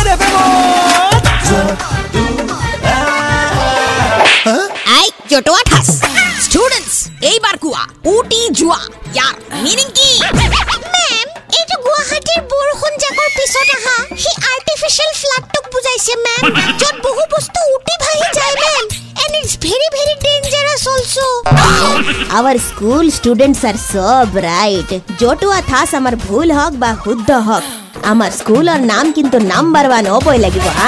রে আই জটোয়া ঠাস স্টুডেন্টস এইবার কুয়া উটি জুয়া ইয়াৰ মিনিং কি মেম এইটো গুৱাহাটীৰ বৰষুণ জাকৰ পিছত আহা সি আৰ্টিফিচিয়েল ফ্লাডটোক বুজাইছে মেম য'ত বহু বস্তু উটি ভাহি যায় ma'am and it's very very dangerous also our school students আর সব রাইট জটুয়া থাস আমার ভুল হক বা শুদ্ধ হক আমাৰ স্কুলৰ নাম কিন্তু নাম্বাৰ ওৱান হ'বই লাগিব হা